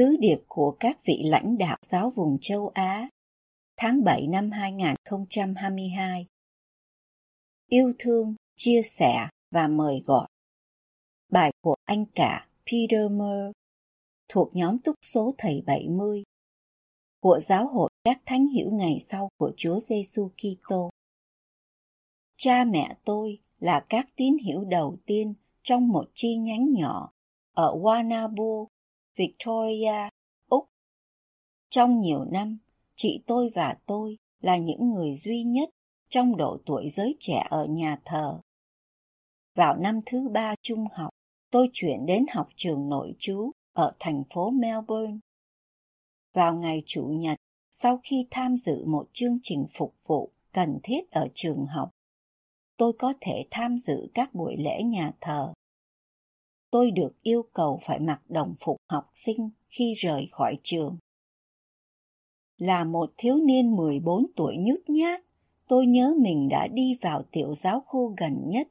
Sứ điệp của các vị lãnh đạo giáo vùng châu Á tháng 7 năm 2022 Yêu thương, chia sẻ và mời gọi Bài của anh cả Peter Mer thuộc nhóm túc số thầy 70 của giáo hội các thánh hiểu ngày sau của Chúa Giêsu Kitô. Cha mẹ tôi là các tín hiểu đầu tiên trong một chi nhánh nhỏ ở Wanabo, Victoria, Úc. Trong nhiều năm, chị tôi và tôi là những người duy nhất trong độ tuổi giới trẻ ở nhà thờ. Vào năm thứ ba trung học, tôi chuyển đến học trường nội trú ở thành phố Melbourne. Vào ngày Chủ nhật, sau khi tham dự một chương trình phục vụ cần thiết ở trường học, tôi có thể tham dự các buổi lễ nhà thờ tôi được yêu cầu phải mặc đồng phục học sinh khi rời khỏi trường. Là một thiếu niên 14 tuổi nhút nhát, tôi nhớ mình đã đi vào tiểu giáo khu gần nhất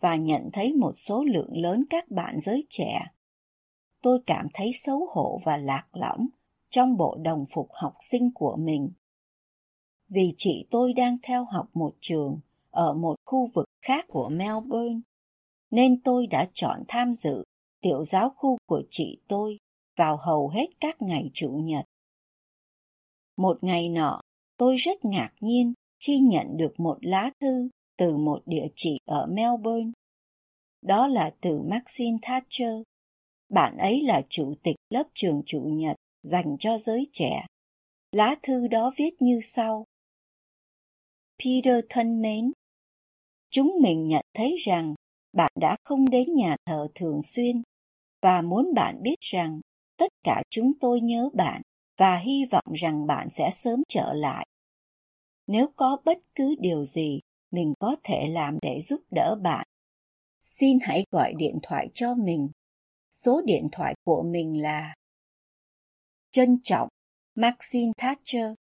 và nhận thấy một số lượng lớn các bạn giới trẻ. Tôi cảm thấy xấu hổ và lạc lõng trong bộ đồng phục học sinh của mình. Vì chị tôi đang theo học một trường ở một khu vực khác của Melbourne nên tôi đã chọn tham dự tiểu giáo khu của chị tôi vào hầu hết các ngày chủ nhật. Một ngày nọ, tôi rất ngạc nhiên khi nhận được một lá thư từ một địa chỉ ở Melbourne. Đó là từ Maxine Thatcher. Bạn ấy là chủ tịch lớp trường chủ nhật dành cho giới trẻ. Lá thư đó viết như sau. Peter thân mến, chúng mình nhận thấy rằng bạn đã không đến nhà thờ thường xuyên và muốn bạn biết rằng tất cả chúng tôi nhớ bạn và hy vọng rằng bạn sẽ sớm trở lại. Nếu có bất cứ điều gì mình có thể làm để giúp đỡ bạn, xin hãy gọi điện thoại cho mình. Số điện thoại của mình là Trân trọng Maxine Thatcher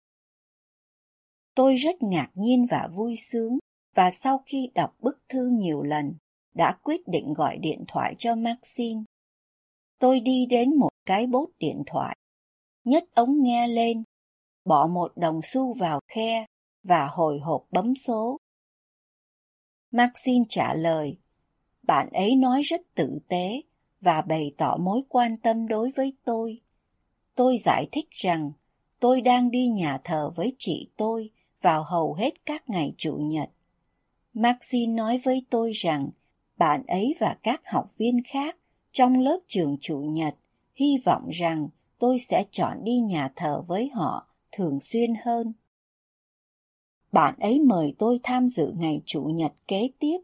Tôi rất ngạc nhiên và vui sướng và sau khi đọc bức thư nhiều lần, đã quyết định gọi điện thoại cho Maxine. Tôi đi đến một cái bốt điện thoại, nhấc ống nghe lên, bỏ một đồng xu vào khe và hồi hộp bấm số. Maxine trả lời, bạn ấy nói rất tử tế và bày tỏ mối quan tâm đối với tôi. Tôi giải thích rằng tôi đang đi nhà thờ với chị tôi vào hầu hết các ngày chủ nhật. Maxine nói với tôi rằng bạn ấy và các học viên khác trong lớp trường chủ nhật, hy vọng rằng tôi sẽ chọn đi nhà thờ với họ thường xuyên hơn. Bạn ấy mời tôi tham dự ngày chủ nhật kế tiếp.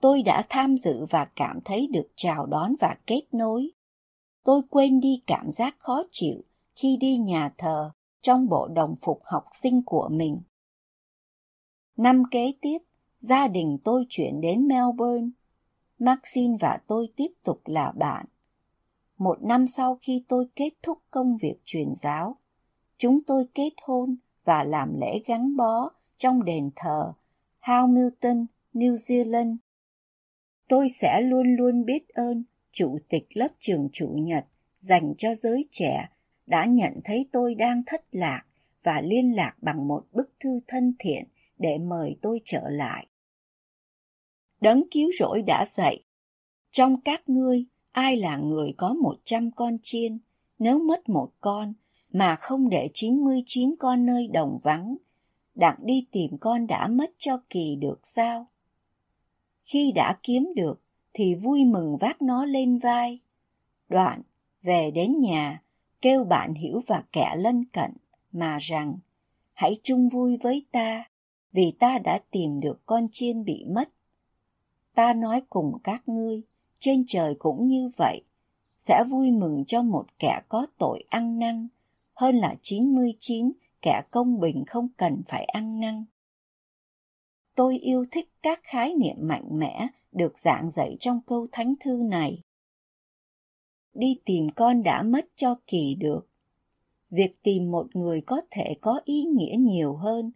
Tôi đã tham dự và cảm thấy được chào đón và kết nối. Tôi quên đi cảm giác khó chịu khi đi nhà thờ trong bộ đồng phục học sinh của mình. Năm kế tiếp, gia đình tôi chuyển đến Melbourne Maxine và tôi tiếp tục là bạn. Một năm sau khi tôi kết thúc công việc truyền giáo, chúng tôi kết hôn và làm lễ gắn bó trong đền thờ Hamilton, New Zealand. Tôi sẽ luôn luôn biết ơn chủ tịch lớp trường chủ nhật dành cho giới trẻ đã nhận thấy tôi đang thất lạc và liên lạc bằng một bức thư thân thiện để mời tôi trở lại đấng cứu rỗi đã dạy. Trong các ngươi, ai là người có một trăm con chiên, nếu mất một con, mà không để chín mươi chín con nơi đồng vắng, đặng đi tìm con đã mất cho kỳ được sao? Khi đã kiếm được, thì vui mừng vác nó lên vai. Đoạn, về đến nhà, kêu bạn hiểu và kẻ lân cận, mà rằng, hãy chung vui với ta, vì ta đã tìm được con chiên bị mất ta nói cùng các ngươi, trên trời cũng như vậy, sẽ vui mừng cho một kẻ có tội ăn năn, hơn là 99 kẻ công bình không cần phải ăn năn. Tôi yêu thích các khái niệm mạnh mẽ được giảng dạy trong câu thánh thư này. Đi tìm con đã mất cho kỳ được. Việc tìm một người có thể có ý nghĩa nhiều hơn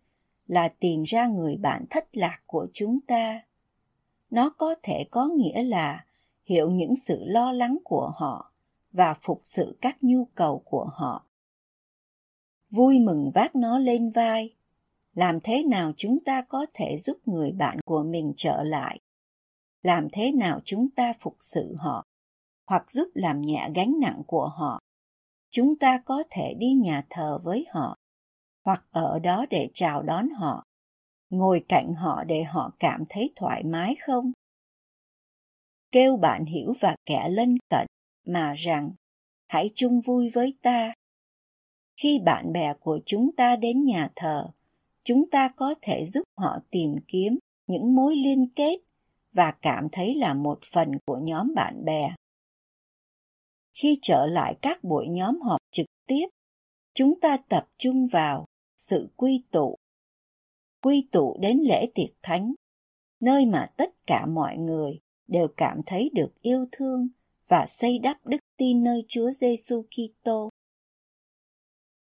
là tìm ra người bạn thất lạc của chúng ta. Nó có thể có nghĩa là hiểu những sự lo lắng của họ và phục sự các nhu cầu của họ. Vui mừng vác nó lên vai. Làm thế nào chúng ta có thể giúp người bạn của mình trở lại? Làm thế nào chúng ta phục sự họ hoặc giúp làm nhẹ gánh nặng của họ? Chúng ta có thể đi nhà thờ với họ hoặc ở đó để chào đón họ, ngồi cạnh họ để họ cảm thấy thoải mái không? Kêu bạn hiểu và kẻ lân cận mà rằng hãy chung vui với ta. Khi bạn bè của chúng ta đến nhà thờ, chúng ta có thể giúp họ tìm kiếm những mối liên kết và cảm thấy là một phần của nhóm bạn bè. Khi trở lại các buổi nhóm họp trực tiếp, chúng ta tập trung vào sự quy tụ. Quy tụ đến lễ tiệc thánh, nơi mà tất cả mọi người đều cảm thấy được yêu thương và xây đắp đức tin nơi Chúa Giêsu Kitô.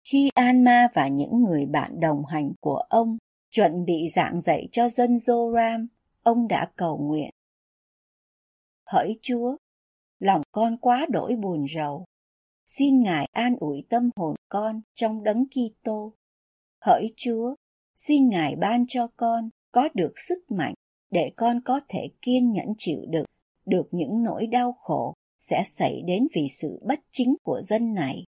Khi Anma và những người bạn đồng hành của ông chuẩn bị giảng dạy cho dân Joram, ông đã cầu nguyện. Hỡi Chúa, lòng con quá đổi buồn rầu. Xin Ngài an ủi tâm hồn con trong đấng Kitô. Hỡi Chúa, xin Ngài ban cho con có được sức mạnh để con có thể kiên nhẫn chịu đựng được những nỗi đau khổ sẽ xảy đến vì sự bất chính của dân này.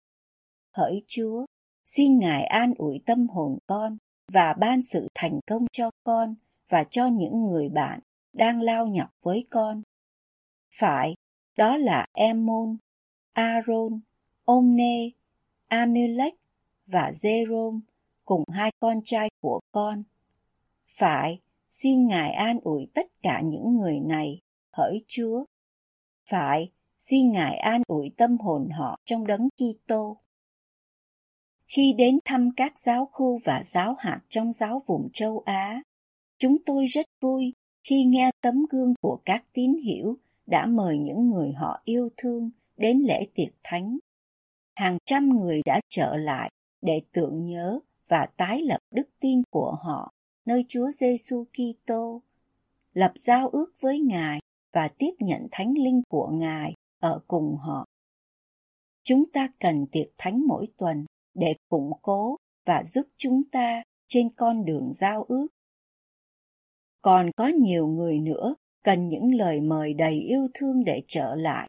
Hỡi Chúa, xin Ngài an ủi tâm hồn con và ban sự thành công cho con và cho những người bạn đang lao nhọc với con. Phải, đó là Emon, Aaron, Omne, Amulek và Jerome cùng hai con trai của con. Phải, xin Ngài an ủi tất cả những người này, hỡi Chúa. Phải, xin Ngài an ủi tâm hồn họ trong đấng Kitô. Khi đến thăm các giáo khu và giáo hạt trong giáo vùng châu Á, chúng tôi rất vui khi nghe tấm gương của các tín hiểu đã mời những người họ yêu thương đến lễ tiệc thánh. Hàng trăm người đã trở lại để tưởng nhớ và tái lập đức tin của họ nơi Chúa Giêsu Kitô, lập giao ước với Ngài và tiếp nhận thánh linh của Ngài ở cùng họ. Chúng ta cần tiệc thánh mỗi tuần để củng cố và giúp chúng ta trên con đường giao ước. Còn có nhiều người nữa cần những lời mời đầy yêu thương để trở lại.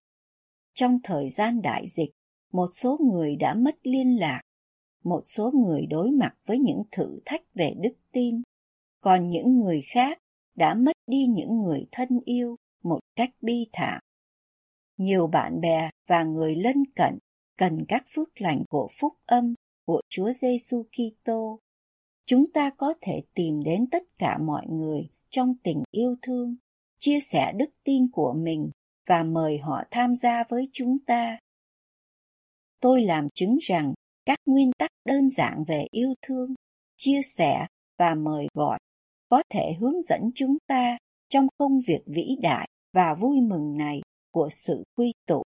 Trong thời gian đại dịch, một số người đã mất liên lạc, một số người đối mặt với những thử thách về đức tin, còn những người khác đã mất đi những người thân yêu một cách bi thảm. Nhiều bạn bè và người lân cận cần các phước lành của phúc âm của Chúa Giêsu Kitô. Chúng ta có thể tìm đến tất cả mọi người trong tình yêu thương, chia sẻ đức tin của mình và mời họ tham gia với chúng ta. Tôi làm chứng rằng các nguyên tắc đơn giản về yêu thương, chia sẻ và mời gọi có thể hướng dẫn chúng ta trong công việc vĩ đại và vui mừng này của sự quy tụ.